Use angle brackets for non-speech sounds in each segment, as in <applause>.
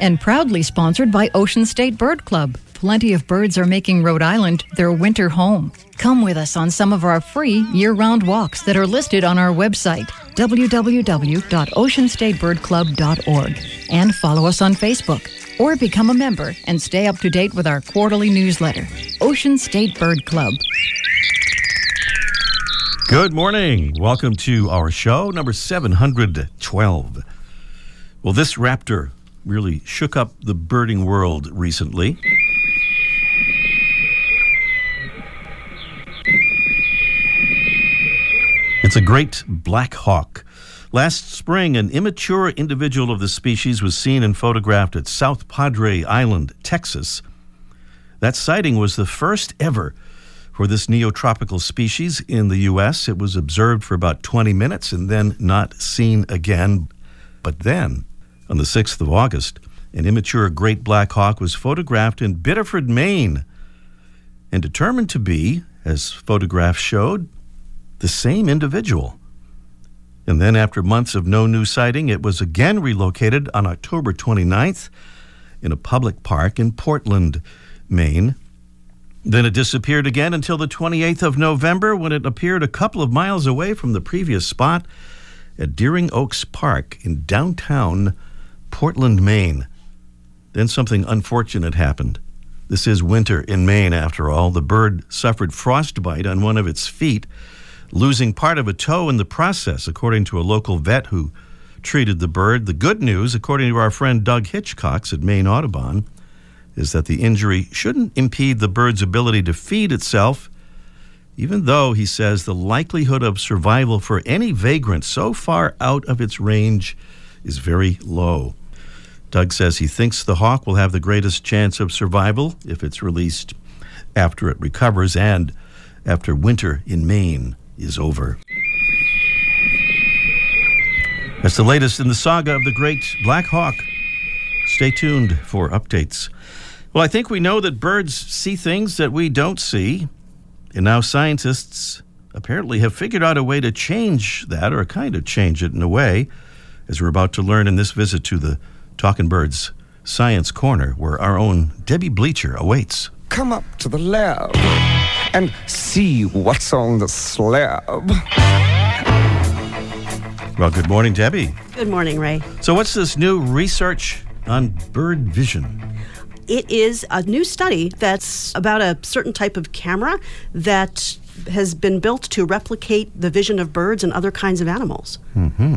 And proudly sponsored by Ocean State Bird Club. Plenty of birds are making Rhode Island their winter home. Come with us on some of our free year round walks that are listed on our website, www.oceanstatebirdclub.org, and follow us on Facebook. Or become a member and stay up to date with our quarterly newsletter, Ocean State Bird Club. Good morning. Welcome to our show, number 712. Well, this raptor really shook up the birding world recently. It's a great black hawk. Last spring, an immature individual of the species was seen and photographed at South Padre Island, Texas. That sighting was the first ever for this neotropical species in the U.S. It was observed for about 20 minutes and then not seen again. But then, on the 6th of August, an immature great black hawk was photographed in Biddeford, Maine, and determined to be, as photographs showed, the same individual. And then, after months of no new sighting, it was again relocated on October 29th in a public park in Portland, Maine. Then it disappeared again until the 28th of November when it appeared a couple of miles away from the previous spot at Deering Oaks Park in downtown Portland, Maine. Then something unfortunate happened. This is winter in Maine, after all. The bird suffered frostbite on one of its feet losing part of a toe in the process, according to a local vet who treated the bird. The good news, according to our friend Doug Hitchcox at Maine Audubon, is that the injury shouldn't impede the bird's ability to feed itself, even though, he says, the likelihood of survival for any vagrant so far out of its range is very low. Doug says he thinks the hawk will have the greatest chance of survival if it's released after it recovers and after winter in Maine is over. That's the latest in the saga of the great Black Hawk. Stay tuned for updates. Well, I think we know that birds see things that we don't see, and now scientists apparently have figured out a way to change that, or kind of change it in a way, as we're about to learn in this visit to the Talking Birds Science Corner, where our own Debbie Bleacher awaits. Come up to the lab and see what's on the slab. Well, good morning, Debbie. Good morning, Ray. So, what's this new research on bird vision? It is a new study that's about a certain type of camera that has been built to replicate the vision of birds and other kinds of animals. Mm-hmm.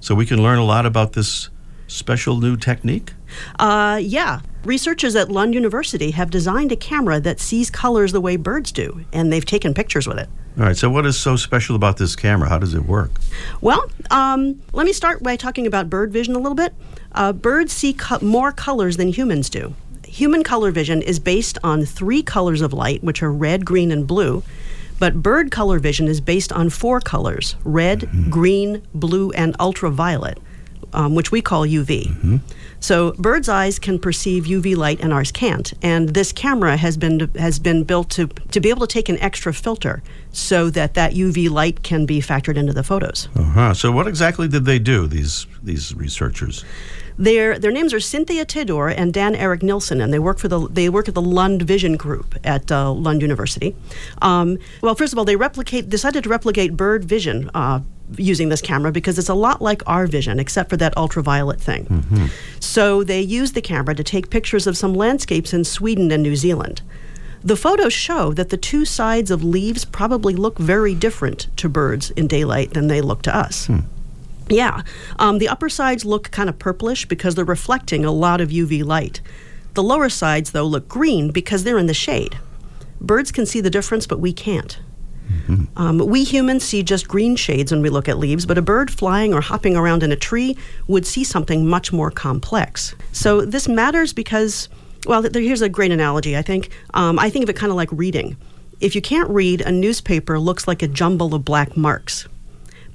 So, we can learn a lot about this special new technique? Uh, yeah. Researchers at Lund University have designed a camera that sees colors the way birds do, and they've taken pictures with it. All right, so what is so special about this camera? How does it work? Well, um, let me start by talking about bird vision a little bit. Uh, birds see co- more colors than humans do. Human color vision is based on three colors of light, which are red, green, and blue. But bird color vision is based on four colors red, mm-hmm. green, blue, and ultraviolet um, which we call UV. Mm-hmm. So birds' eyes can perceive UV light and ours can't. And this camera has been has been built to to be able to take an extra filter so that that UV light can be factored into the photos. Uh-huh. So what exactly did they do these these researchers? Their their names are Cynthia Tedore and Dan Eric Nilsson, and they work for the they work at the Lund Vision Group at uh, Lund University. Um, well, first of all, they replicate decided to replicate bird vision. Uh, using this camera because it's a lot like our vision, except for that ultraviolet thing. Mm-hmm. So they used the camera to take pictures of some landscapes in Sweden and New Zealand. The photos show that the two sides of leaves probably look very different to birds in daylight than they look to us. Hmm. Yeah. Um, the upper sides look kind of purplish because they're reflecting a lot of UV light. The lower sides, though, look green because they're in the shade. Birds can see the difference, but we can't. Um, we humans see just green shades when we look at leaves, but a bird flying or hopping around in a tree would see something much more complex. So this matters because, well, th- here's a great analogy, I think. Um, I think of it kind of like reading. If you can't read, a newspaper looks like a jumble of black marks.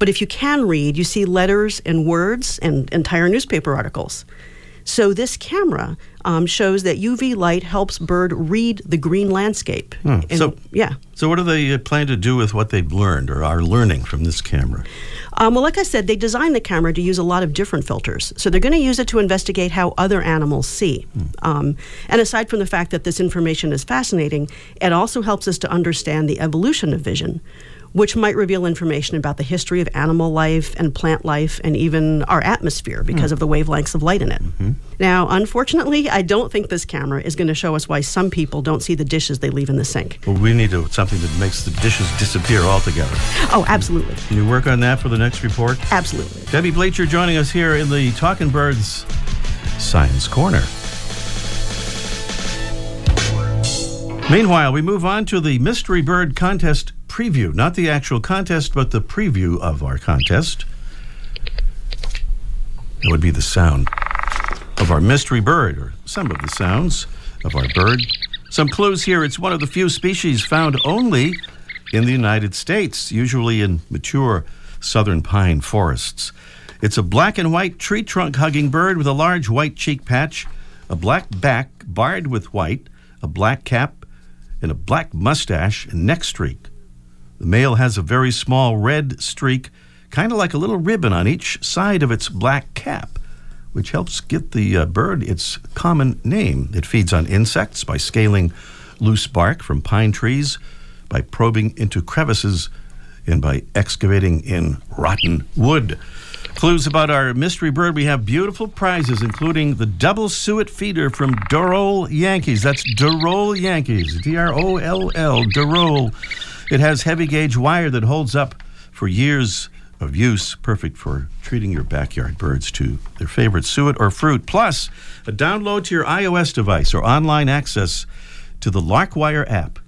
But if you can read, you see letters and words and entire newspaper articles. So this camera um, shows that UV light helps bird read the green landscape. And- So- yeah. So, what do they uh, plan to do with what they've learned or are learning from this camera? Um, well, like I said, they designed the camera to use a lot of different filters. So they're going to use it to investigate how other animals see. Um, and aside from the fact that this information is fascinating, it also helps us to understand the evolution of vision, which might reveal information about the history of animal life and plant life and even our atmosphere because hmm. of the wavelengths of light in it. Mm-hmm. Now, unfortunately, I don't think this camera is going to show us why some people don't see the dishes they leave in the sink. Well, we need to, something that makes the dishes disappear altogether. Oh, absolutely. Can you work on that for the next report? Absolutely. Debbie Bleacher joining us here in the Talking Birds Science Corner. Meanwhile, we move on to the Mystery Bird Contest preview. Not the actual contest, but the preview of our contest. It would be the sound of our mystery bird, or some of the sounds of our bird. Some clues here it's one of the few species found only in the United States, usually in mature southern pine forests. It's a black and white tree trunk hugging bird with a large white cheek patch, a black back barred with white, a black cap, and a black mustache and neck streak. The male has a very small red streak, kind of like a little ribbon on each side of its black cap, which helps get the uh, bird its common name. It feeds on insects by scaling loose bark from pine trees, by probing into crevices, and by excavating in rotten wood. Clues about our mystery bird we have beautiful prizes, including the double suet feeder from Droll Yankees. That's Droll Yankees, D R O L L, Droll. It has heavy gauge wire that holds up for years of use, perfect for treating your backyard birds to their favorite suet or fruit. Plus, a download to your iOS device or online access to the Larkwire app.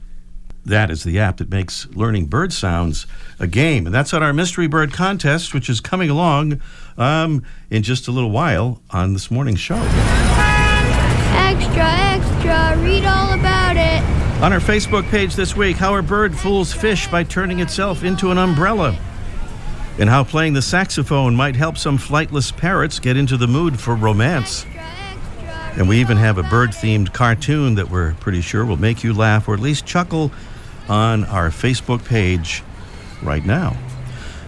That is the app that makes learning bird sounds a game. And that's on our Mystery Bird contest, which is coming along um, in just a little while on this morning's show. Extra, extra, read all about it. On our Facebook page this week, how a bird fools fish by turning itself into an umbrella. And how playing the saxophone might help some flightless parrots get into the mood for romance. And we even have a bird themed cartoon that we're pretty sure will make you laugh or at least chuckle on our Facebook page right now.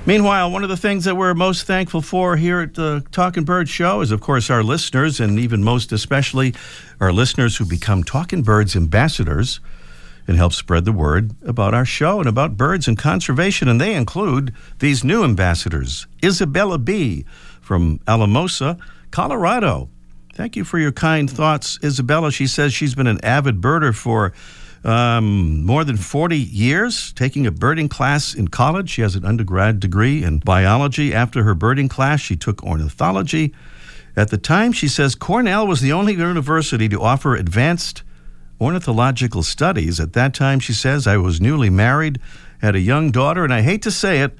Meanwhile, one of the things that we're most thankful for here at the Talking Bird Show is, of course, our listeners, and even most especially our listeners who become Talking Birds ambassadors and help spread the word about our show and about birds and conservation. And they include these new ambassadors Isabella B. from Alamosa, Colorado. Thank you for your kind thoughts, Isabella. She says she's been an avid birder for um, more than 40 years, taking a birding class in college. She has an undergrad degree in biology. After her birding class, she took ornithology. At the time, she says Cornell was the only university to offer advanced ornithological studies. At that time, she says, I was newly married, had a young daughter, and I hate to say it,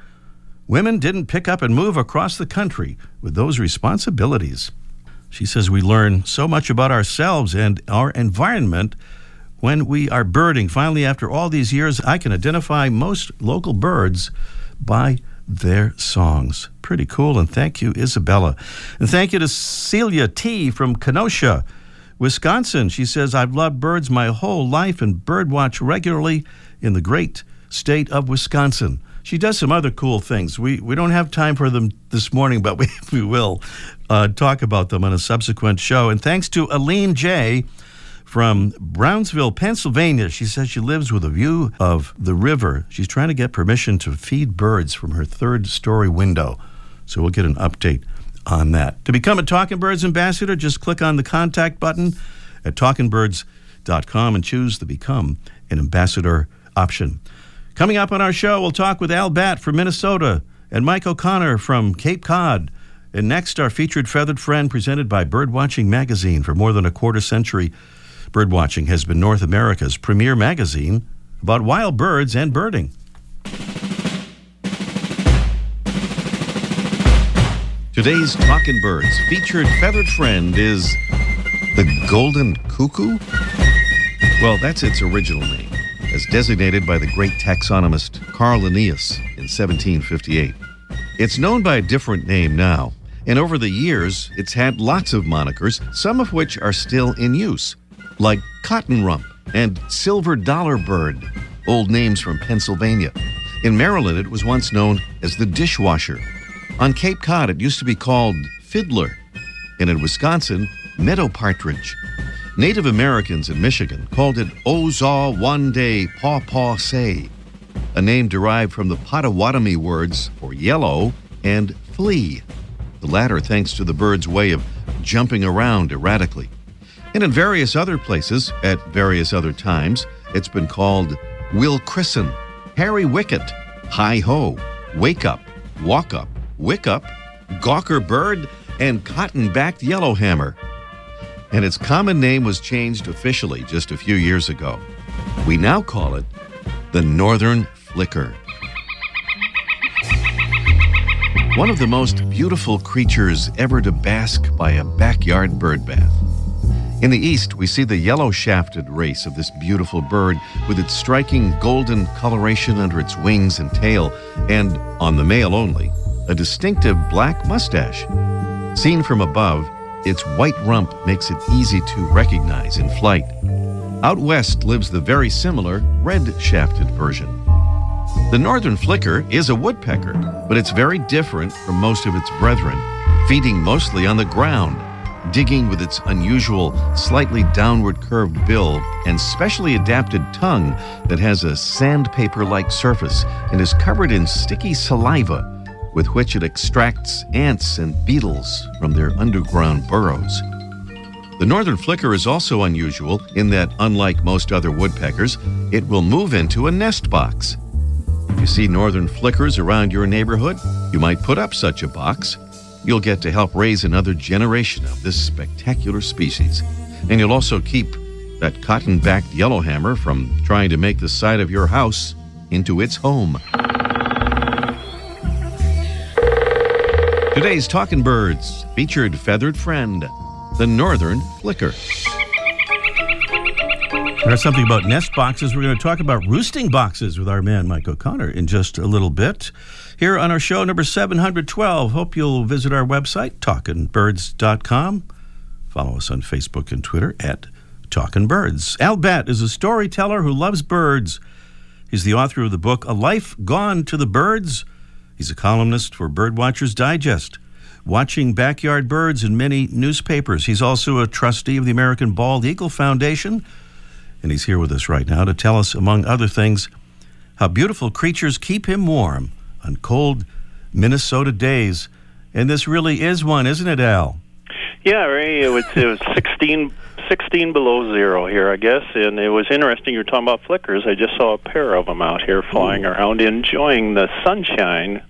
women didn't pick up and move across the country with those responsibilities. She says we learn so much about ourselves and our environment when we are birding. Finally, after all these years, I can identify most local birds by their songs. Pretty cool. And thank you, Isabella. And thank you to Celia T. from Kenosha, Wisconsin. She says, I've loved birds my whole life and birdwatch regularly in the great state of Wisconsin. She does some other cool things. We, we don't have time for them this morning, but <laughs> we, we will uh, talk about them on a subsequent show. And thanks to Aline J from Brownsville, Pennsylvania. She says she lives with a view of the river. She's trying to get permission to feed birds from her third story window. So we'll get an update on that. To become a Talking Birds ambassador, just click on the contact button at talkingbirds.com and choose the Become an Ambassador option. Coming up on our show, we'll talk with Al Batt from Minnesota and Mike O'Connor from Cape Cod. And next, our featured feathered friend presented by Birdwatching Magazine. For more than a quarter century, Birdwatching has been North America's premier magazine about wild birds and birding. Today's Talking Birds featured feathered friend is the golden cuckoo. Well, that's its original name, as designated by the great taxonomist Carl Linnaeus in 1758. It's known by a different name now, and over the years, it's had lots of monikers, some of which are still in use, like cotton rump and silver dollar bird, old names from Pennsylvania. In Maryland, it was once known as the dishwasher. On Cape Cod, it used to be called fiddler, and in Wisconsin, meadow partridge. Native Americans in Michigan called it Ozaw One Day Paw Paw Say, a name derived from the Potawatomi words for yellow and flea, the latter thanks to the bird's way of jumping around erratically. And in various other places, at various other times, it's been called Will Christen, Harry Wicket, Hi Ho, Wake Up, Walk Up, Wick Up, Gawker Bird, and Cotton Backed Yellowhammer. And its common name was changed officially just a few years ago. We now call it the Northern Flicker. One of the most beautiful creatures ever to bask by a backyard bird bath. In the east, we see the yellow shafted race of this beautiful bird with its striking golden coloration under its wings and tail, and, on the male only, a distinctive black mustache. Seen from above, its white rump makes it easy to recognize in flight. Out west lives the very similar red shafted version. The northern flicker is a woodpecker, but it's very different from most of its brethren, feeding mostly on the ground, digging with its unusual, slightly downward curved bill and specially adapted tongue that has a sandpaper like surface and is covered in sticky saliva with which it extracts ants and beetles from their underground burrows. The northern flicker is also unusual in that, unlike most other woodpeckers, it will move into a nest box. If you see northern flickers around your neighborhood, you might put up such a box. You'll get to help raise another generation of this spectacular species. And you'll also keep that cotton backed yellowhammer from trying to make the side of your house into its home. Today's Talking Birds featured feathered friend, the northern flicker. There's something about nest boxes. We're going to talk about roosting boxes with our man Mike O'Connor in just a little bit. Here on our show number 712. Hope you'll visit our website, talkingbirds.com. Follow us on Facebook and Twitter at Talkin' Birds. Al Batt is a storyteller who loves birds. He's the author of the book A Life Gone to the Birds. He's a columnist for Birdwatchers Digest, watching backyard birds in many newspapers. He's also a trustee of the American Bald Eagle Foundation, and he's here with us right now to tell us, among other things, how beautiful creatures keep him warm on cold Minnesota days. And this really is one, isn't it, Al? Yeah, Ray. It was, it was 16, 16 below zero here, I guess, and it was interesting. You were talking about flickers. I just saw a pair of them out here flying Ooh. around, enjoying the sunshine.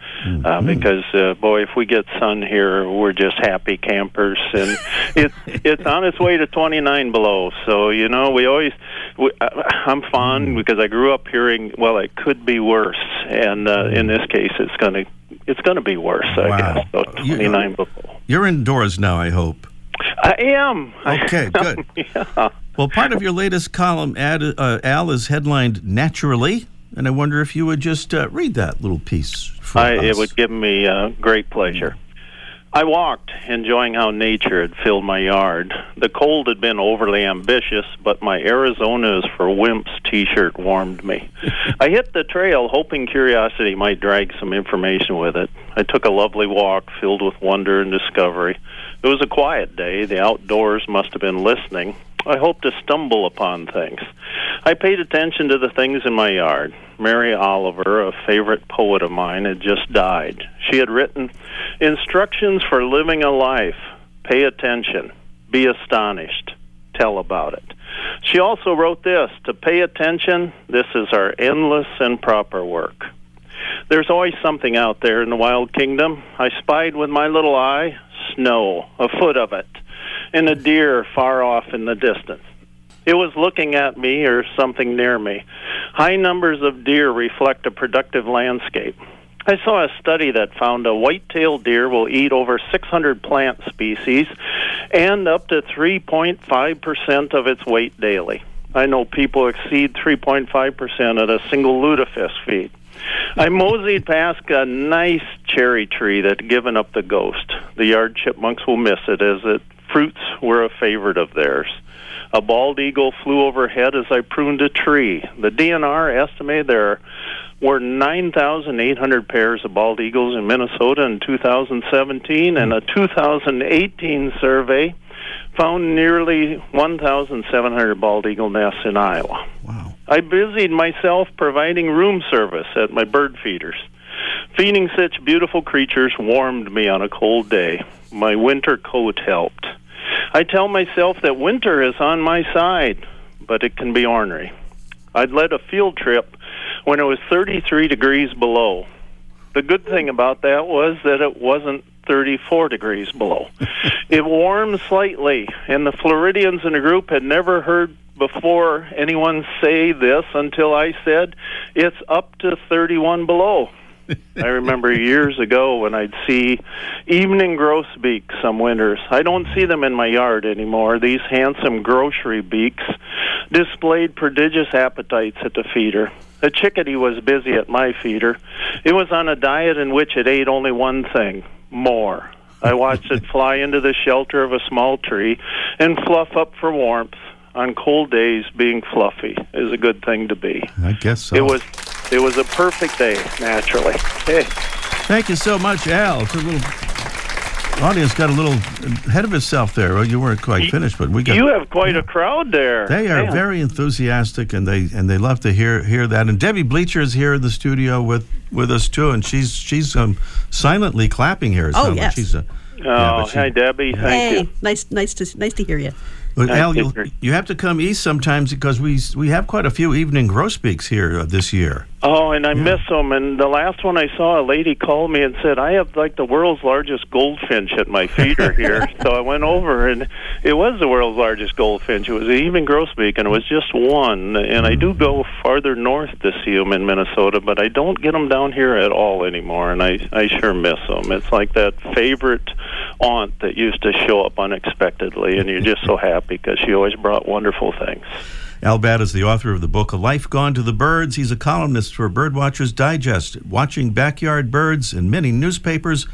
Uh, because uh, boy, if we get sun here, we're just happy campers, and <laughs> it's it's on its way to 29 below. So you know, we always we, uh, I'm fond because I grew up hearing, well, it could be worse, and uh, in this case, it's gonna it's gonna be worse, I Wow. guess. So You- 29 below. You're indoors now, I hope. I am. Okay, good. <laughs> yeah. Well, part of your latest column, ad, uh, Al, is headlined Naturally, and I wonder if you would just uh, read that little piece for I, us. it would give me uh, great pleasure. I walked, enjoying how nature had filled my yard. The cold had been overly ambitious, but my Arizona's for wimps t shirt warmed me. <laughs> I hit the trail, hoping curiosity might drag some information with it. I took a lovely walk filled with wonder and discovery. It was a quiet day. The outdoors must have been listening. I hoped to stumble upon things. I paid attention to the things in my yard. Mary Oliver, a favorite poet of mine, had just died. She had written instructions for living a life. Pay attention. Be astonished. Tell about it. She also wrote this To pay attention, this is our endless and proper work. There's always something out there in the wild kingdom. I spied with my little eye snow, a foot of it, and a deer far off in the distance. It was looking at me or something near me. High numbers of deer reflect a productive landscape. I saw a study that found a white-tailed deer will eat over 600 plant species and up to 3.5% of its weight daily. I know people exceed 3.5% at a single lutefisk feed. I moseyed past a nice cherry tree that had given up the ghost. The yard chipmunks will miss it as it fruits were a favorite of theirs. A bald eagle flew overhead as I pruned a tree. The DNR estimated there were 9,800 pairs of bald eagles in Minnesota in 2017, and a 2018 survey found nearly 1,700 bald eagle nests in Iowa. Wow. I busied myself providing room service at my bird feeders. Feeding such beautiful creatures warmed me on a cold day. My winter coat helped. I tell myself that winter is on my side, but it can be ornery. I'd led a field trip when it was 33 degrees below. The good thing about that was that it wasn't 34 degrees below. <laughs> it warmed slightly, and the Floridians in the group had never heard before anyone say this until I said it's up to 31 below. <laughs> I remember years ago when I'd see evening grosbeaks some winters. I don't see them in my yard anymore. These handsome grocery beaks displayed prodigious appetites at the feeder. A chickadee was busy at my feeder. It was on a diet in which it ate only one thing more. I watched it fly into the shelter of a small tree and fluff up for warmth. On cold days, being fluffy is a good thing to be. I guess so. It was it was a perfect day, naturally. Hey. Thank you so much, Al. It's a little audience got a little ahead of itself there. Well, you weren't quite finished, but we got. You have quite a crowd there. They are Man. very enthusiastic, and they and they love to hear hear that. And Debbie Bleacher is here in the studio with with us too, and she's she's um, silently clapping here. It Oh, sounds like yes. she's a. Oh, Yeah, she- hi, Debbie. Thank hey, you. nice, nice to nice to hear you. But Al, you, you have to come east sometimes because we we have quite a few evening grosbeaks here uh, this year. Oh, and I miss them. And the last one I saw, a lady called me and said, "I have like the world's largest goldfinch at my feeder here." <laughs> so I went over, and it was the world's largest goldfinch. It was even grosbeak, and it was just one. And I do mm. go farther north to see them in Minnesota, but I don't get them down here at all anymore. And I I sure miss them. It's like that favorite aunt that used to show up unexpectedly, and you're just so happy because she always brought wonderful things. Al Batt is the author of the book A Life Gone to the Birds. He's a columnist for Birdwatchers Digest, watching backyard birds in many newspapers.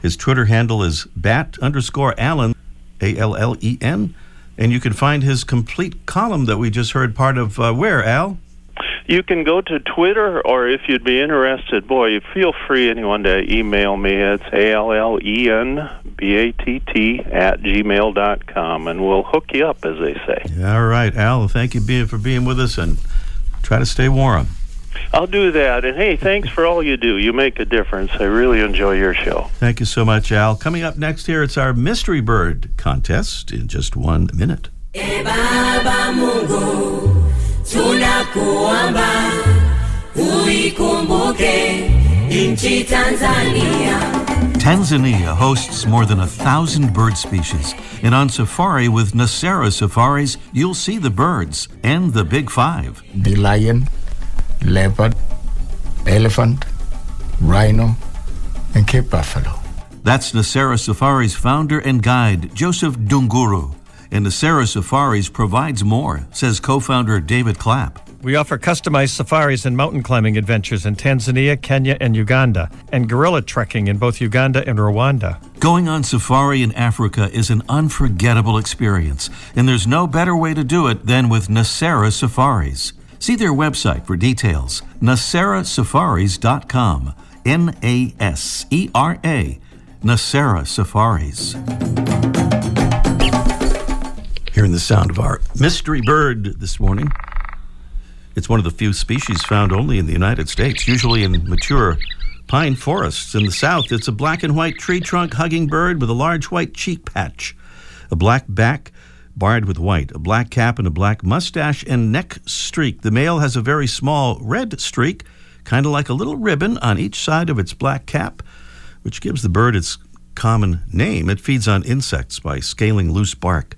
His Twitter handle is bat underscore Allen, A L L E N. And you can find his complete column that we just heard part of uh, where, Al? You can go to Twitter, or if you'd be interested, boy, feel free anyone to email me. It's A L L E N B A T T at gmail dot com, and we'll hook you up, as they say. All right, Al, thank you for being with us and try to stay warm. I'll do that. And hey, thanks for all you do. You make a difference. I really enjoy your show. Thank you so much, Al. Coming up next here, it's our Mystery Bird contest in just one minute. Baba tunakuomba uikumbuke nchi Tanzania. Tanzania hosts more than a thousand bird species, and on safari with Nasera Safaris, you'll see the birds and the Big Five. the lion, leopard, elephant, rhino, and Cape buffalo. That's Nasera Safaris founder and guide, Joseph Dunguru. And Nasera Safaris provides more, says co founder David Clapp. We offer customized safaris and mountain climbing adventures in Tanzania, Kenya, and Uganda, and gorilla trekking in both Uganda and Rwanda. Going on safari in Africa is an unforgettable experience, and there's no better way to do it than with Nasera Safaris. See their website for details naserasafaris.com. N A S E R A. Nasera Safaris. Hearing the sound of our mystery bird this morning. It's one of the few species found only in the United States, usually in mature pine forests. In the south, it's a black and white tree trunk hugging bird with a large white cheek patch, a black back barred with white, a black cap and a black mustache and neck streak. The male has a very small red streak, kind of like a little ribbon on each side of its black cap, which gives the bird its common name. It feeds on insects by scaling loose bark.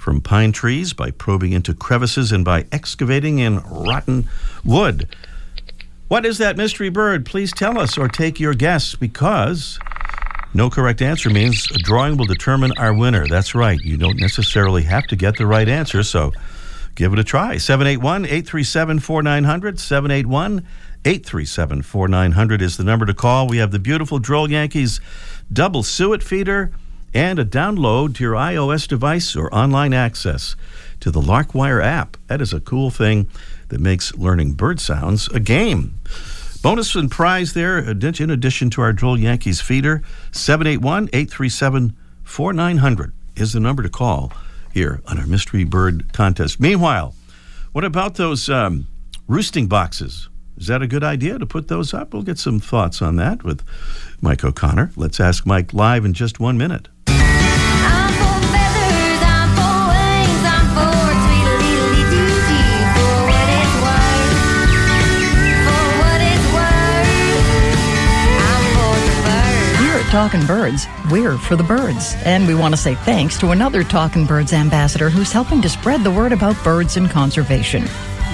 From pine trees by probing into crevices and by excavating in rotten wood. What is that mystery bird? Please tell us or take your guess because no correct answer means a drawing will determine our winner. That's right. You don't necessarily have to get the right answer, so give it a try. 781 837 4900. 781 837 4900 is the number to call. We have the beautiful Droll Yankees double suet feeder and a download to your iOS device or online access to the Larkwire app. That is a cool thing that makes learning bird sounds a game. Bonus and prize there, in addition to our Droll Yankees feeder, 781 837 4900 is the number to call here on our Mystery Bird contest. Meanwhile, what about those um, roosting boxes? Is that a good idea to put those up? We'll get some thoughts on that with Mike O'Connor. Let's ask Mike live in just one minute. Talking Birds, we're for the birds. And we want to say thanks to another Talking Birds ambassador who's helping to spread the word about birds and conservation.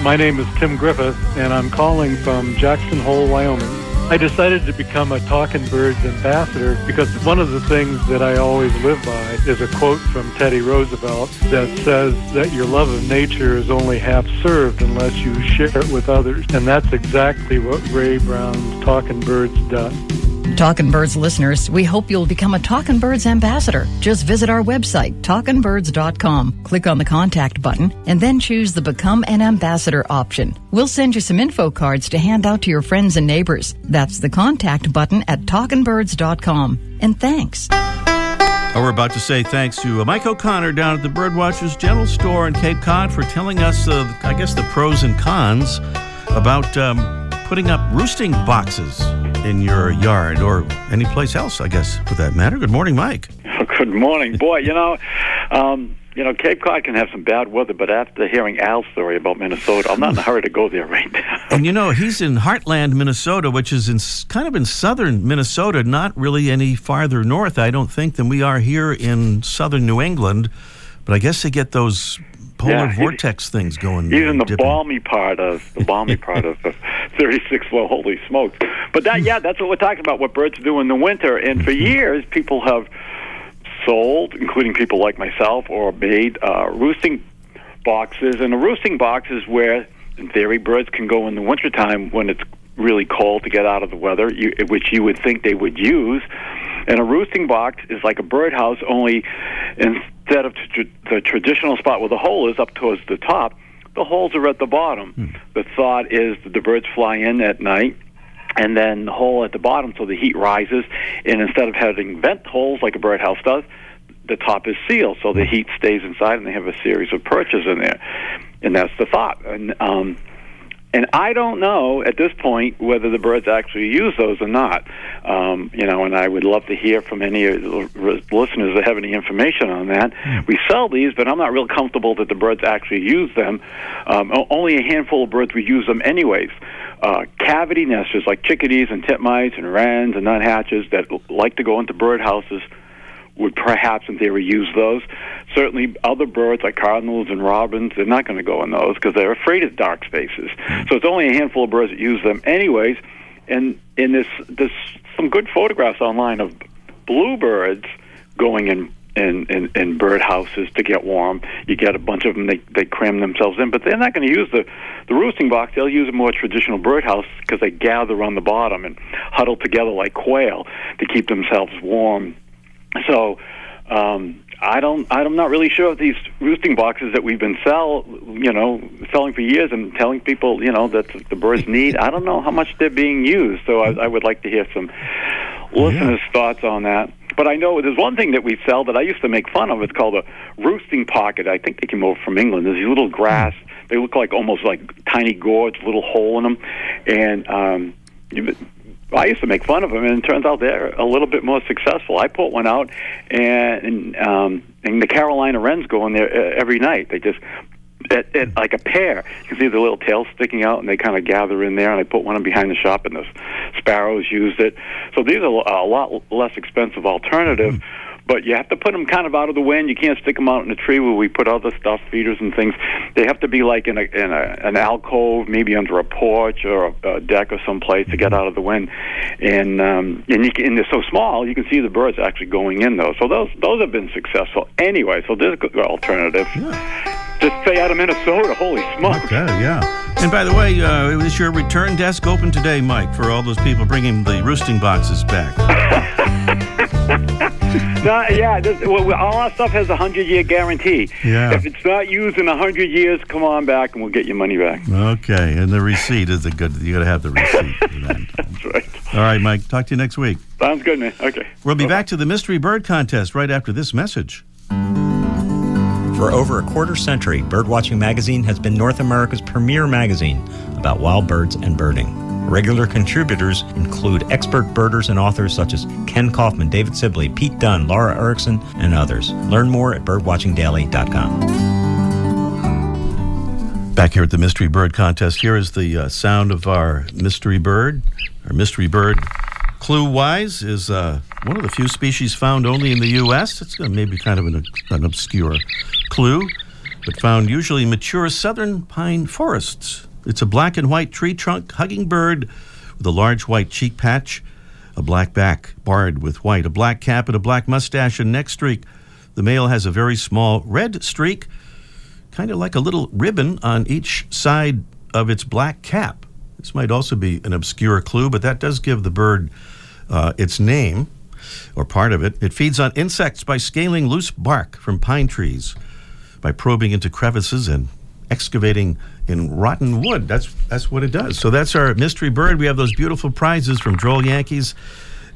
My name is Tim Griffith, and I'm calling from Jackson Hole, Wyoming. I decided to become a Talking Birds ambassador because one of the things that I always live by is a quote from Teddy Roosevelt that says that your love of nature is only half served unless you share it with others. And that's exactly what Ray Brown's Talking Birds does. Talking Birds listeners, we hope you'll become a Talking Birds ambassador. Just visit our website, talkingbirds.com, click on the contact button, and then choose the Become an Ambassador option. We'll send you some info cards to hand out to your friends and neighbors. That's the contact button at talkingbirds.com. And thanks. Oh, we're about to say thanks to uh, Mike O'Connor down at the Birdwatchers General Store in Cape Cod for telling us, uh, I guess, the pros and cons about um, putting up roosting boxes in your yard or any place else, I guess, for that matter. Good morning, Mike. <laughs> Good morning, boy. You know, um, you know, Cape Cod can have some bad weather, but after hearing Al's story about Minnesota, I'm not in a hurry to go there right now. <laughs> and you know, he's in Hartland, Minnesota, which is in kind of in southern Minnesota, not really any farther north, I don't think, than we are here in southern New England. But I guess they get those polar yeah, vortex things going. In the dipping. balmy part of the balmy <laughs> part of the 36 well, holy smokes! But that, yeah, that's what we're talking about. What birds do in the winter, and for mm-hmm. years, people have sold, including people like myself, or made uh, roosting boxes. And a roosting box is where, in theory, birds can go in the wintertime when it's really cold to get out of the weather, you, which you would think they would use. And a roosting box is like a birdhouse, only instead of t- the traditional spot where the hole is up towards the top, the holes are at the bottom. Hmm. The thought is that the birds fly in at night and then the hole at the bottom so the heat rises and instead of having vent holes like a birdhouse does the top is sealed so the heat stays inside and they have a series of perches in there and that's the thought and um and I don't know at this point whether the birds actually use those or not. Um, you know, and I would love to hear from any listeners that have any information on that. Mm. We sell these, but I'm not real comfortable that the birds actually use them. Um, only a handful of birds would use them, anyways. Uh, cavity nesters like chickadees and titmice and wrens and nuthatches that like to go into birdhouses would perhaps, in theory, use those. Certainly, other birds like cardinals and robins, they're not going to go in those because they're afraid of dark spaces. Mm-hmm. So it's only a handful of birds that use them, anyways. And in this, there's some good photographs online of bluebirds going in in, in, in bird houses to get warm. You get a bunch of them, they, they cram themselves in, but they're not going to use the, the roosting box. They'll use a more traditional birdhouse because they gather on the bottom and huddle together like quail to keep themselves warm so um, I don't. I'm not really sure if these roosting boxes that we've been sell, you know, selling for years and telling people, you know, that the birds <laughs> need. I don't know how much they're being used. So I, I would like to hear some listeners' yeah. thoughts on that. But I know there's one thing that we sell that I used to make fun of. It's called a roosting pocket. I think they came over from England. There's these little grass. They look like almost like tiny gourds, little hole in them, and um, I used to make fun of them, and it turns out they're a little bit more successful. I put one out, and and, um, and the Carolina wrens go in there uh, every night. They just at, at like a pair. You can see the little tails sticking out, and they kind of gather in there. And I put one in behind the shop, and the sparrows used it. So these are a lot less expensive alternative. Mm-hmm but you have to put them kind of out of the wind. You can't stick them out in a tree where we put other stuff, feeders and things. They have to be like in a in a, an alcove, maybe under a porch or a, a deck or someplace to get out of the wind. And um, and, you can, and they're so small, you can see the birds actually going in those. So those those have been successful anyway. So there's a good alternative. Just stay out of Minnesota. Holy smokes! Okay, yeah. And by the way, uh, is your return desk open today, Mike, for all those people bringing the roosting boxes back? <laughs> <laughs> no, yeah, this, well, all our stuff has a hundred year guarantee. Yeah. If it's not used in a hundred years, come on back and we'll get your money back. Okay, and the receipt is a good. You got to have the receipt. for that. <laughs> That's right. All right, Mike. Talk to you next week. Sounds good, man. Okay. We'll be back to the mystery bird contest right after this message. For over a quarter century, Birdwatching Magazine has been North America's premier magazine about wild birds and birding. Regular contributors include expert birders and authors such as Kenn Kaufman, David Sibley, Pete Dunne, Laura Erickson, and others. Learn more at birdwatchingdaily.com. Back here at the Mystery Bird Contest, here is the uh, sound of our mystery bird. Our mystery bird, clue wise, is uh, one of the few species found only in the U.S. It's uh, maybe kind of an, an obscure clue, but found usually in mature southern pine forests. It's a black and white tree trunk hugging bird with a large white cheek patch, a black back barred with white, a black cap, and a black mustache and neck streak. The male has a very small red streak, kind of like a little ribbon on each side of its black cap. This might also be an obscure clue, but that does give the bird uh, its name, or part of it. It feeds on insects by scaling loose bark from pine trees, by probing into crevices and excavating in rotten wood. That's that's what it does. So that's our mystery bird. We have those beautiful prizes from Droll Yankees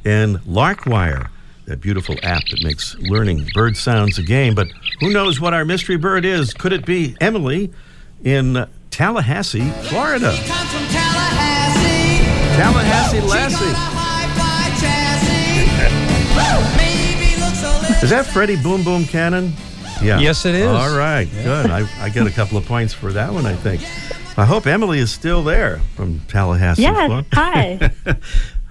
and Larkwire, that beautiful app that makes learning bird sounds a game. But who knows what our mystery bird is? Could it be Emily in Tallahassee, Florida? Tallahassee Lassie. <laughs> Is that Freddie Boom Boom Cannon? Yeah. Yes, it is. All right, good. I, I get a couple of points for that one, I think. I hope Emily is still there from Tallahassee. Yes, Florida. hi. <laughs>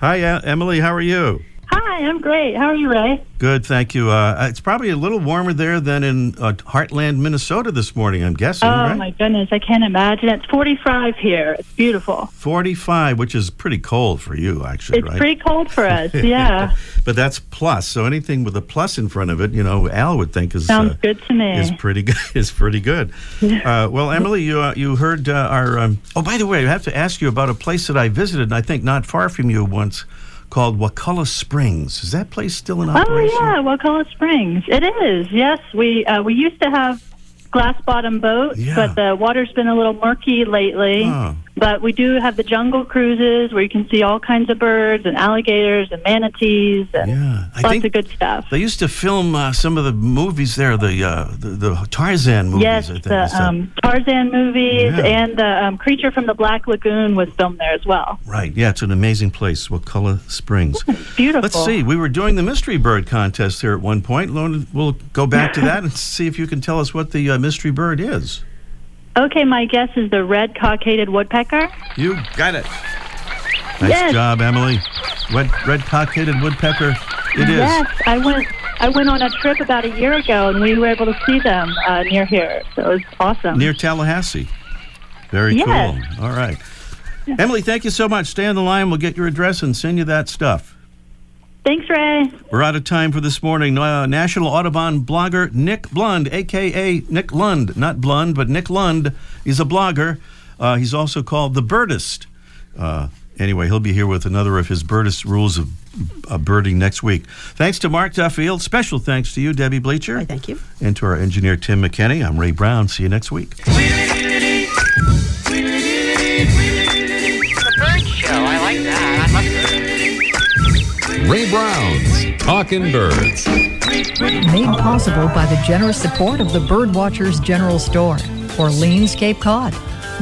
Hi, Emily. How are you? Hi, I'm great. How are you, Ray? Good, thank you. Uh, it's probably a little warmer there than in uh, Hartland, Minnesota this morning, I'm guessing, oh, right? my goodness. I can't imagine. It's 45 here. It's beautiful. 45, which is pretty cold for you, actually, It's right? pretty cold for us. <laughs> Yeah. <laughs> but that's plus. So anything with a plus in front of it, you know, Al would think is Sounds uh, good to me. is pretty good. <laughs> Is pretty good. Uh, well, Emily, you uh, you heard uh, our. Um, oh, by the way, I have to ask you about a place that I visited. and I think not far from you once, called Wakulla Springs. Is that place still in operation? Oh, yeah. Wakulla Springs. It is. Yes. We, uh, we used to have glass bottom boats, Yeah. but the water's been a little murky lately. Oh. But we do have the jungle cruises where you can see all kinds of birds and alligators and manatees and I lots of good stuff. They used to film uh, some of the movies there, the uh, the, the Tarzan movies. yes, I think. the um, Tarzan movies Yeah. and the um, Creature from the Black Lagoon was filmed there as well. Right. Yeah, it's an amazing place, Wakulla Springs. Beautiful. Let's see. We were doing the mystery bird contest here at one point. We'll go back to that and see if you can tell us what the uh, mystery bird is. Okay, my guess is the red cockaded woodpecker. You got it. Nice Yes. job, Emily. Red, red cockaded woodpecker. It is. Yes, I went. I went on a trip about a year ago, and we were able to see them uh, near here. So it was awesome. Near Tallahassee. Very Yes. cool. All right. Emily, thank you so much. Stay on the line. We'll get your address and send you that stuff. Thanks, Ray. We're out of time for this morning. Uh, National Audubon blogger Nick Blund, a.k.a. Nick Lund, not Blund, but Nick Lund, is a blogger. Uh, he's also called the Birdist. Uh, anyway, he'll be here with another of his Birdist rules of uh, birding next week. Thanks to Mark Duffield. Special thanks to you, Debbie Bleacher. thank you. And to our engineer, Tim McKenney. I'm Ray Brown. See you next week. Ray Brown's Talking Birds. Made possible by the generous support of the Birdwatchers General Store, Orleans, Cape Cod.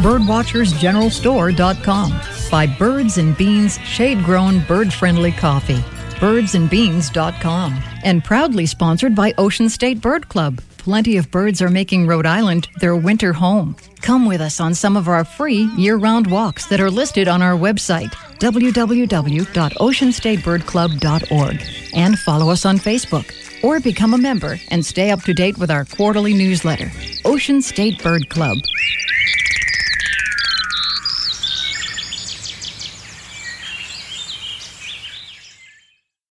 Birdwatchersgeneralstore.com. By Birds and Beans shade grown bird friendly coffee. Birdsandbeans.com. And proudly sponsored by Ocean State Bird Club. Plenty of birds are making Rhode Island their winter home. Come with us on some of our free year round walks that are listed on our website, www.oceanstatebirdclub.org. And follow us on Facebook. or become a member and stay up to date with our quarterly newsletter, Ocean State Bird Club.